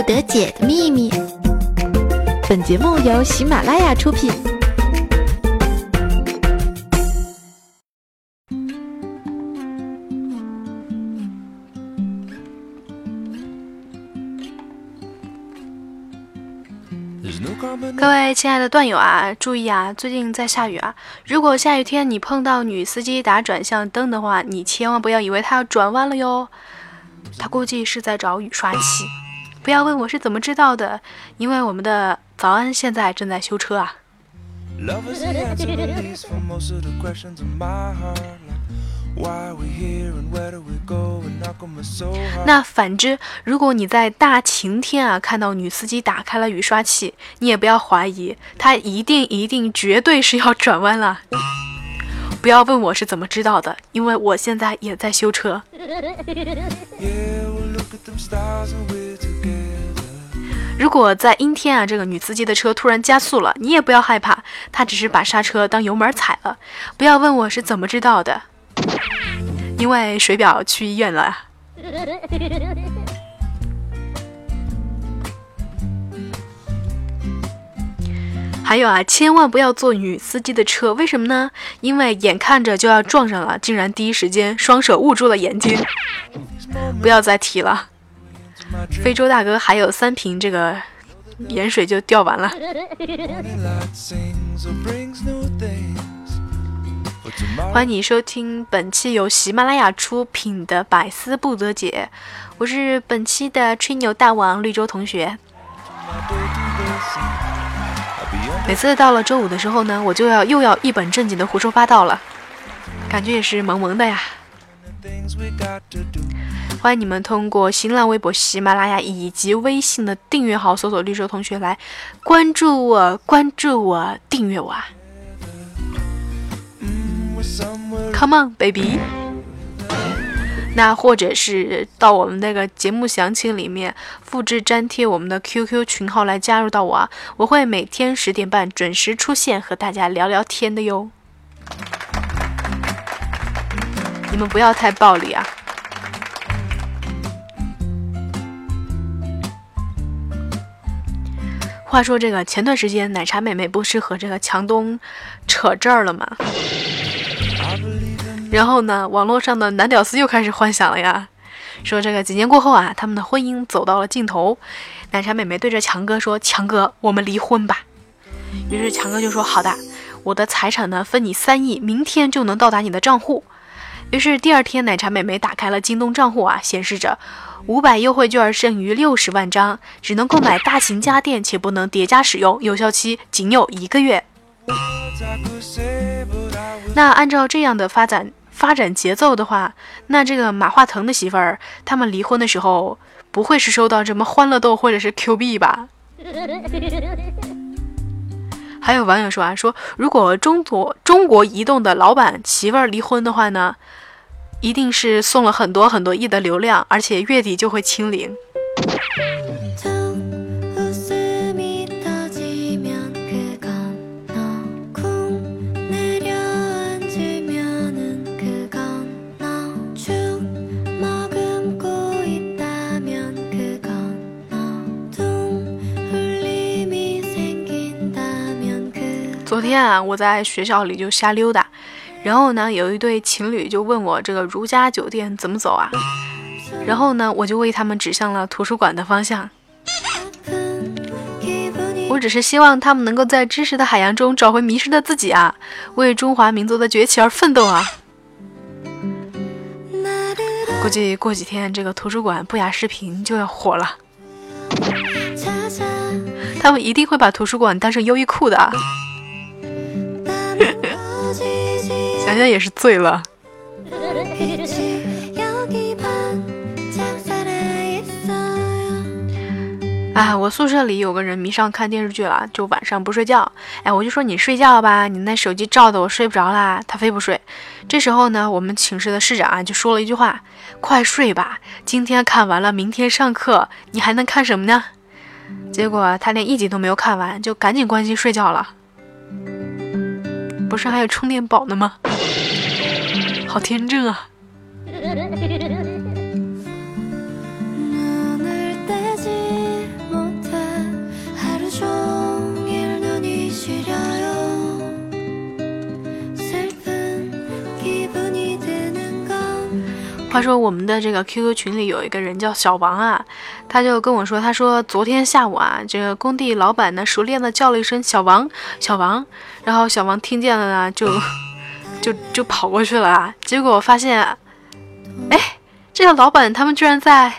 不得解的秘密。本节目由喜马拉雅出品。各位亲爱的段友啊，注意啊，最近在下雨啊。如果下雨天你碰到女司机打转向灯的话，你千万不要以为她要转弯了哟，她估计是在找雨刷器。不要问我是怎么知道的，因为我们的早安现在正在修车啊。那反之，如果你在大晴天啊看到女司机打开了雨刷器，你也不要怀疑，她一定一定绝对是要转弯了。不要问我是怎么知道的，因为我现在也在修车。如果在阴天啊，这个女司机的车突然加速了，你也不要害怕，她只是把刹车当油门踩了。不要问我是怎么知道的。因为水表去医院了。还有啊，千万不要坐女司机的车，为什么呢？因为眼看着就要撞上了，竟然第一时间双手捂住了眼睛。不要再提了。非洲大哥还有三瓶这个盐水就掉完了。欢迎你收听本期由喜马拉雅出品的《百思不得解》，我是本期的吹牛大王绿洲同学。每次到了周五的时候呢，我就要又要一本正经的胡说八道了，感觉也是萌萌的呀。欢迎你们通过新浪微博、喜马拉雅以及微信的订阅号搜索“绿洲同学”来关注我，关注我，订阅我啊。Come on, baby。那或者是到我们那个节目详情里面复制粘贴我们的 QQ 群号来加入到我啊，我会每天十点半准时出现和大家聊聊天的哟。你们不要太暴力啊！话说这个前段时间奶茶妹妹不是和这个强东扯这儿了吗？然后呢，网络上的男屌丝又开始幻想了呀，说这个几年过后啊，他们的婚姻走到了尽头。奶茶妹妹对着强哥说：“强哥，我们离婚吧。”于是强哥就说：“好的，我的财产呢分你三亿，明天就能到达你的账户。”于是第二天，奶茶妹妹打开了京东账户啊，显示着五百优惠券剩余六十万张，只能购买大型家电，且不能叠加使用，有效期仅有一个月。那按照这样的发展。发展节奏的话，那这个马化腾的媳妇儿他们离婚的时候，不会是收到什么欢乐豆或者是 Q 币吧？还有网友说啊，说如果中国中国移动的老板媳妇儿离婚的话呢，一定是送了很多很多亿的流量，而且月底就会清零。昨天啊，我在学校里就瞎溜达，然后呢，有一对情侣就问我这个如家酒店怎么走啊？然后呢，我就为他们指向了图书馆的方向。我只是希望他们能够在知识的海洋中找回迷失的自己啊，为中华民族的崛起而奋斗啊！估计过几天这个图书馆不雅视频就要火了，他们一定会把图书馆当成优衣库的啊。想想也是醉了。哎，我宿舍里有个人迷上看电视剧了，就晚上不睡觉。哎，我就说你睡觉吧，你那手机照的我睡不着啦。他非不睡。这时候呢，我们寝室的室长啊就说了一句话：“快睡吧，今天看完了，明天上课你还能看什么呢？”结果他连一集都没有看完，就赶紧关机睡觉了。不是还有充电宝呢吗？好天真啊。话说我们的这个 QQ 群里有一个人叫小王啊，他就跟我说，他说昨天下午啊，这个工地老板呢，熟练的叫了一声小王小王，然后小王听见了呢，就。就就跑过去了啊，结果发现，哎，这个老板他们居然在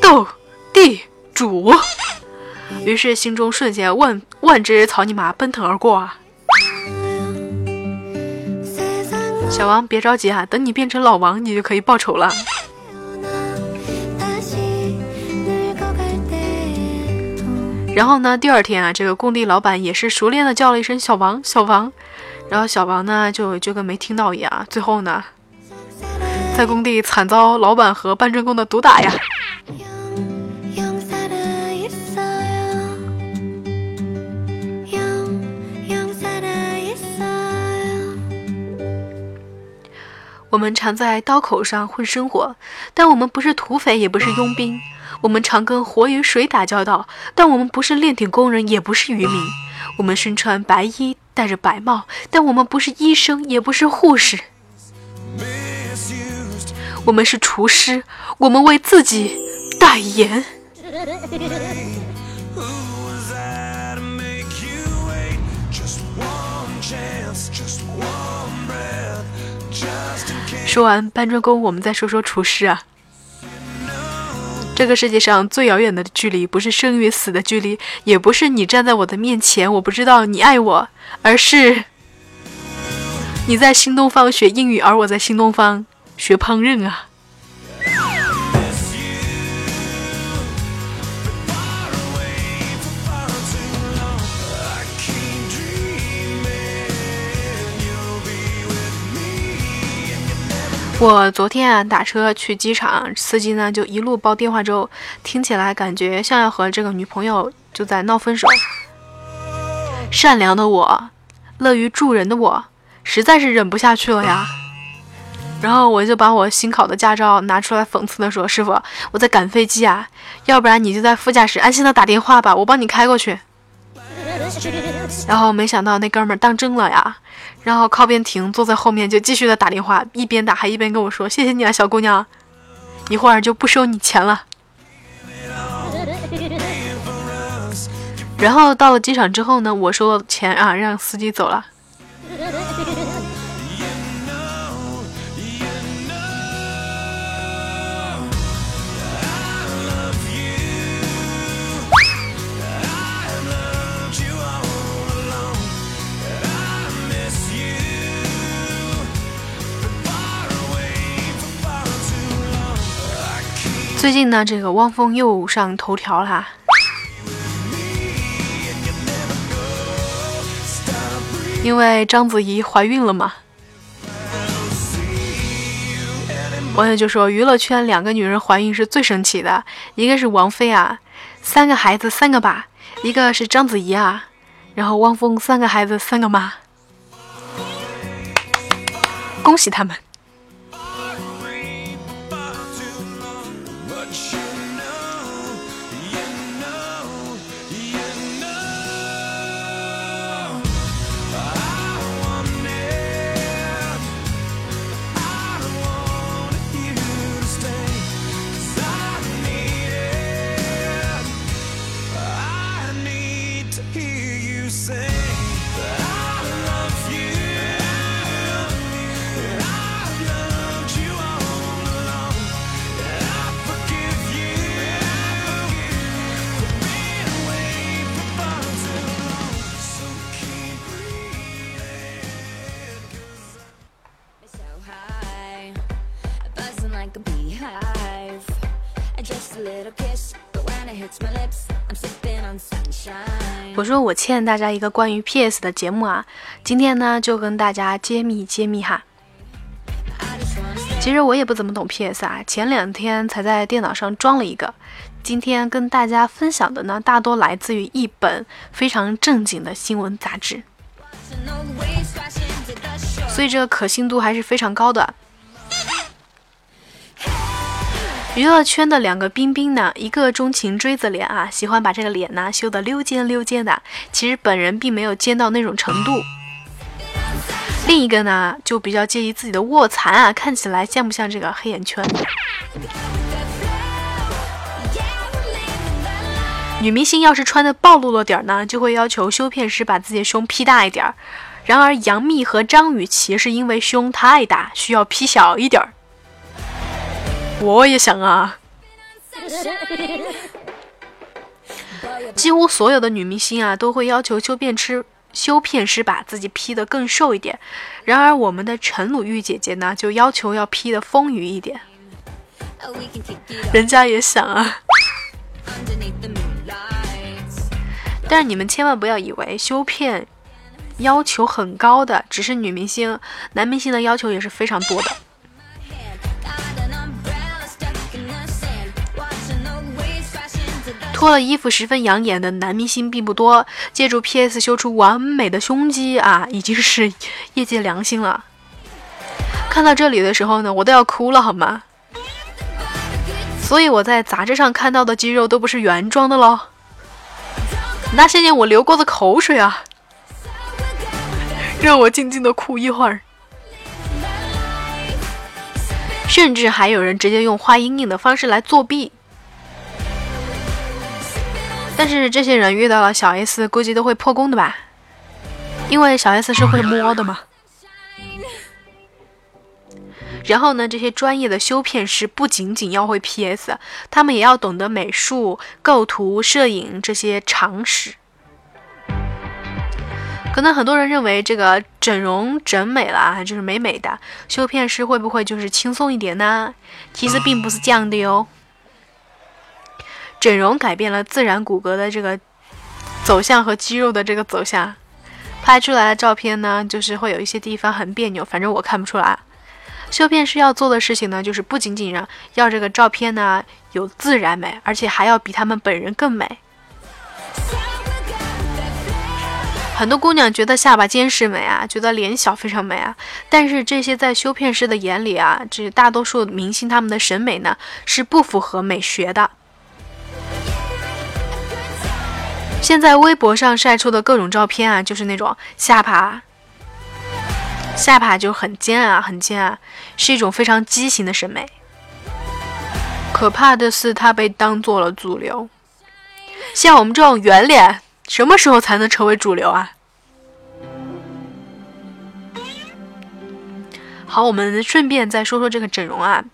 斗地主，于是心中瞬间万万只草泥马奔腾而过啊。小王，别着急啊，等你变成老王，你就可以报仇了。然后呢，第二天啊，这个工地老板也是熟练的叫了一声“小王，小王”，然后小王呢就就跟没听到一样，最后呢，在工地惨遭老板和搬砖工的毒打呀。我们常在刀口上混生活，但我们不是土匪，也不是佣兵。我们常跟火与水打交道，但我们不是炼铁工人，也不是渔民。我们身穿白衣，戴着白帽，但我们不是医生，也不是护士。我们是厨师，我们为自己代言。说完搬砖工，我们再说说厨师啊。这个世界上最遥远的距离，不是生与死的距离，也不是你站在我的面前，我不知道你爱我，而是你在新东方学英语，而我在新东方学烹饪啊。我昨天啊打车去机场，司机呢就一路煲电话粥，听起来感觉像要和这个女朋友就在闹分手。善良的我，乐于助人的我，实在是忍不下去了呀。然后我就把我新考的驾照拿出来，讽刺的说：“师傅，我在赶飞机啊，要不然你就在副驾驶安心的打电话吧，我帮你开过去。”然后没想到那哥们儿当真了呀。然后靠边停，坐在后面就继续的打电话，一边打还一边跟我说：“谢谢你啊，小姑娘，一会儿就不收你钱了。”然后到了机场之后呢，我收了钱啊，让司机走了。最近呢，这个汪峰又上头条啦，因为章子怡怀孕了嘛。网友就说，娱乐圈两个女人怀孕是最神奇的，一个是王菲啊，三个孩子三个爸；一个是章子怡啊，然后汪峰三个孩子三个妈，恭喜他们。我说我欠大家一个关于 PS 的节目啊，今天呢就跟大家揭秘揭秘哈。其实我也不怎么懂 PS 啊，前两天才在电脑上装了一个。今天跟大家分享的呢，大多来自于一本非常正经的新闻杂志，所以这个可信度还是非常高的。娱乐圈的两个冰冰呢，一个钟情锥子脸啊，喜欢把这个脸呢修得溜尖溜尖的，其实本人并没有尖到那种程度。另一个呢，就比较介意自己的卧蚕啊，看起来像不像这个黑眼圈？女明星要是穿的暴露了点儿呢，就会要求修片师把自己的胸 P 大一点儿。然而杨幂和张雨绮是因为胸太大，需要 P 小一点儿。我也想啊。几乎所有的女明星啊，都会要求修片师修片师把自己 P 的更瘦一点。然而我们的陈鲁豫姐姐呢，就要求要 P 的丰腴一点。人家也想啊。但是你们千万不要以为修片要求很高的只是女明星，男明星的要求也是非常多的。脱了衣服十分养眼的男明星并不多，借助 PS 修出完美的胸肌啊，已经是业界良心了。看到这里的时候呢，我都要哭了，好吗？所以我在杂志上看到的肌肉都不是原装的喽。那些年我流过的口水啊，让我静静的哭一会儿。甚至还有人直接用画阴影的方式来作弊。但是这些人遇到了小 S，估计都会破功的吧？因为小 S 是会摸的嘛。然后呢，这些专业的修片师不仅仅要会 PS，他们也要懂得美术、构图、摄影这些常识。可能很多人认为这个整容整美了就是美美的，修片师会不会就是轻松一点呢？其实并不是这样的哟。整容改变了自然骨骼的这个走向和肌肉的这个走向，拍出来的照片呢，就是会有一些地方很别扭，反正我看不出来。修片师要做的事情呢，就是不仅仅让要这个照片呢有自然美，而且还要比他们本人更美。很多姑娘觉得下巴尖是美啊，觉得脸小非常美啊，但是这些在修片师的眼里啊，这大多数明星他们的审美呢是不符合美学的。现在微博上晒出的各种照片啊，就是那种下巴。下巴就很尖啊，很尖啊，是一种非常畸形的审美。可怕的是，它被当做了主流。像我们这种圆脸，什么时候才能成为主流啊？好，我们顺便再说说这个整容啊。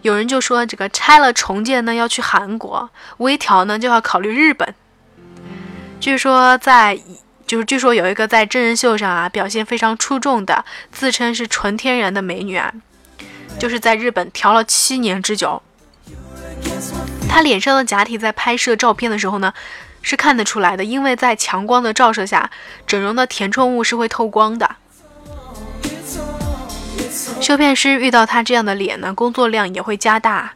有人就说，这个拆了重建呢要去韩国，微调呢就要考虑日本。据说在。就是据说有一个在真人秀上啊表现非常出众的，自称是纯天然的美女啊，就是在日本调了七年之久。她脸上的假体在拍摄照片的时候呢，是看得出来的，因为在强光的照射下，整容的填充物是会透光的。修片师遇到她这样的脸呢，工作量也会加大。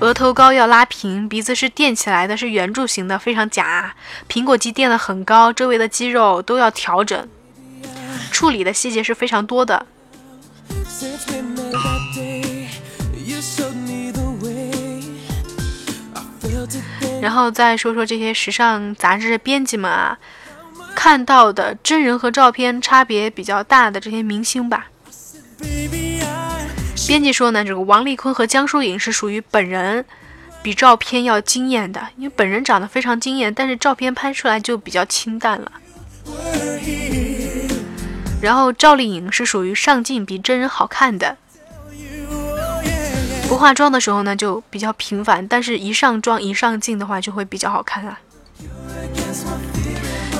额头高要拉平，鼻子是垫起来的，是圆柱形的，非常假。苹果肌垫的很高，周围的肌肉都要调整，处理的细节是非常多的。然后再说说这些时尚杂志编辑们啊，看到的真人和照片差别比较大的这些明星吧。编辑说呢，这个王丽坤和江疏影是属于本人比照片要惊艳的，因为本人长得非常惊艳，但是照片拍出来就比较清淡了。然后赵丽颖是属于上镜比真人好看的，不化妆的时候呢就比较平凡，但是一上妆一上镜的话就会比较好看啊。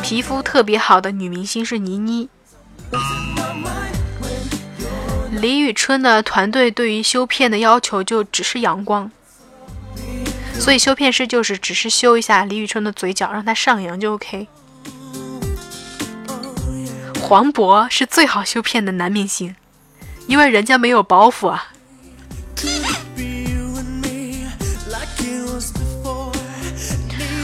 皮肤特别好的女明星是倪妮。李宇春的团队对于修片的要求就只是阳光，所以修片师就是只是修一下李宇春的嘴角，让她上扬就 OK。黄渤是最好修片的男明星，因为人家没有包袱啊。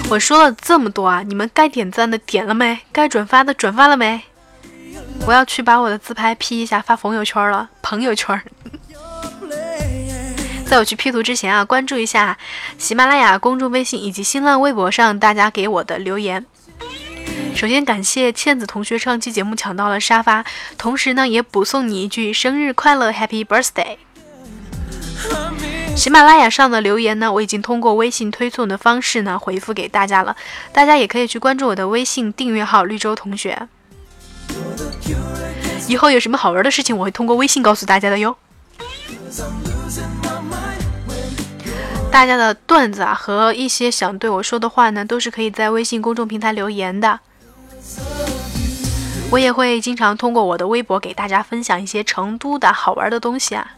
我说了这么多啊，你们该点赞的点了没？该转发的转发了没？我要去把我的自拍 P 一下发朋友圈了，朋友圈。在我去 P 图之前啊，关注一下喜马拉雅公众微信以及新浪微博上大家给我的留言。首先感谢倩子同学上期节目抢到了沙发，同时呢也补送你一句生日快乐，Happy Birthday。喜马拉雅上的留言呢，我已经通过微信推送的方式呢回复给大家了，大家也可以去关注我的微信订阅号绿洲同学。以后有什么好玩的事情，我会通过微信告诉大家的哟。大家的段子啊和一些想对我说的话呢，都是可以在微信公众平台留言的。我也会经常通过我的微博给大家分享一些成都的好玩的东西啊。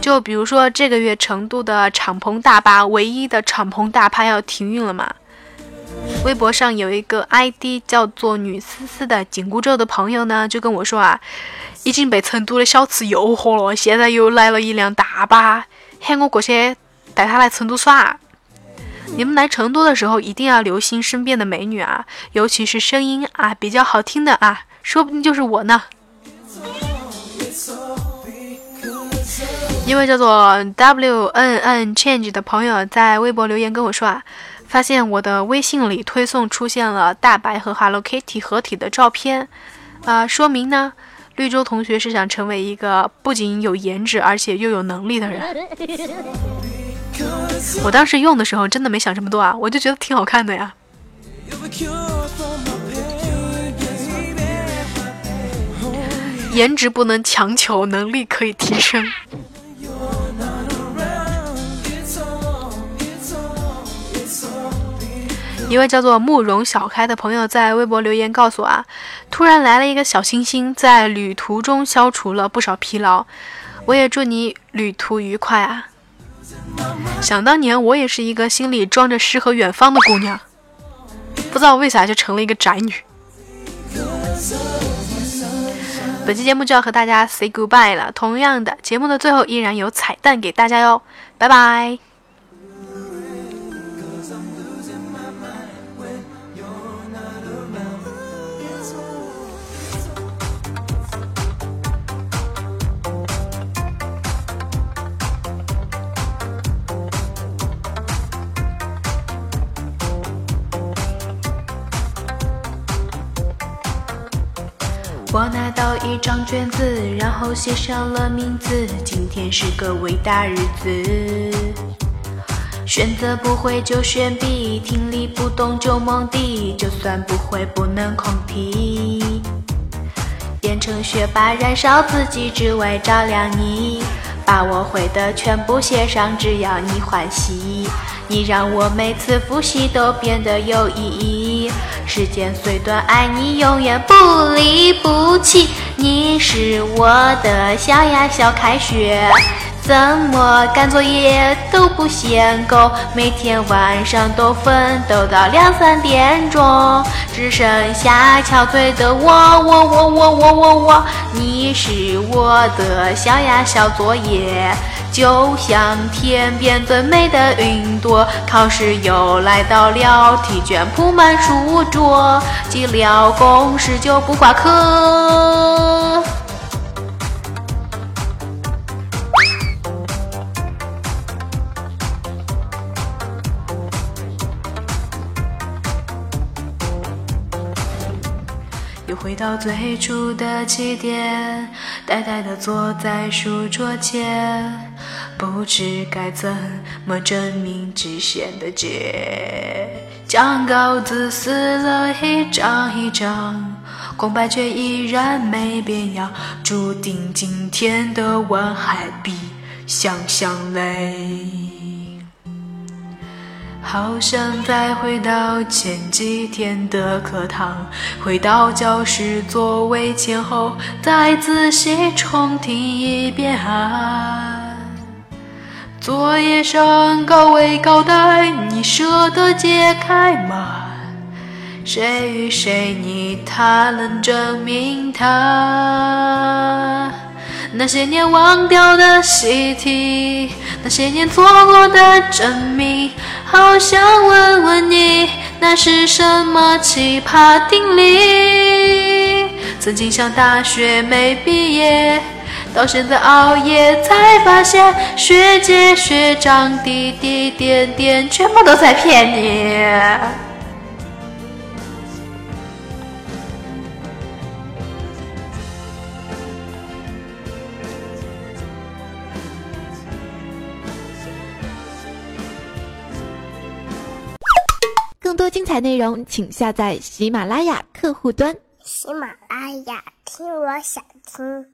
就比如说这个月成都的敞篷大巴，唯一的敞篷大巴要停运了嘛。微博上有一个 ID 叫做女思思的紧箍咒的朋友呢，就跟我说啊，已经被成都的小吃诱惑了，现在又来了一辆大巴，喊我过去带他来成都耍。你们来成都的时候一定要留心身边的美女啊，尤其是声音啊比较好听的啊，说不定就是我呢。一位叫做 W N N Change 的朋友在微博留言跟我说啊，发现我的微信里推送出现了大白和 Hello Kitty 合体的照片，啊，说明呢，绿洲同学是想成为一个不仅有颜值而且又有能力的人。我当时用的时候真的没想这么多啊，我就觉得挺好看的呀。颜值不能强求，能力可以提升。一位叫做慕容小开的朋友在微博留言告诉我啊，突然来了一个小星星，在旅途中消除了不少疲劳。我也祝你旅途愉快啊！想当年我也是一个心里装着诗和远方的姑娘，不知道为啥就成了一个宅女。本期节目就要和大家 say goodbye 了，同样的，节目的最后依然有彩蛋给大家哟，拜拜。我拿到一张卷子，然后写上了名字。今天是个伟大日子。选择不会就选 B，听力不懂就蒙 D，就算不会不能空题。变成学霸，燃烧自己，只为照亮你。把我会的全部写上，只要你欢喜。你让我每次复习都变得有意义。时间虽短，爱你永远不离不弃。你是我的小呀小开学，怎么赶作业都不嫌够，每天晚上都奋斗到两三点钟，只剩下憔悴的我我我我我我我。你是我的小呀小作业。就像天边最美的云朵，考试又来到了，题卷铺满书桌，记了公式就不挂科。又回到最初的起点，呆呆地坐在书桌前。不知该怎么证明直线的解，将稿子撕了一张一张，空白却依然没变样，注定今天的晚还比想象累。好想再回到前几天的课堂，回到教室座位前后，再仔细重听一遍啊。作业上高维高带，你舍得解开吗？谁与谁你他能证明他？那些年忘掉的习题，那些年错过的证明，好想问问你，那是什么奇葩定理？曾经想大学没毕业。到现在熬夜才发现，学姐学长，滴滴点点，全部都在骗你。更多精彩内容，请下载喜马拉雅客户端。喜马拉雅听我想听。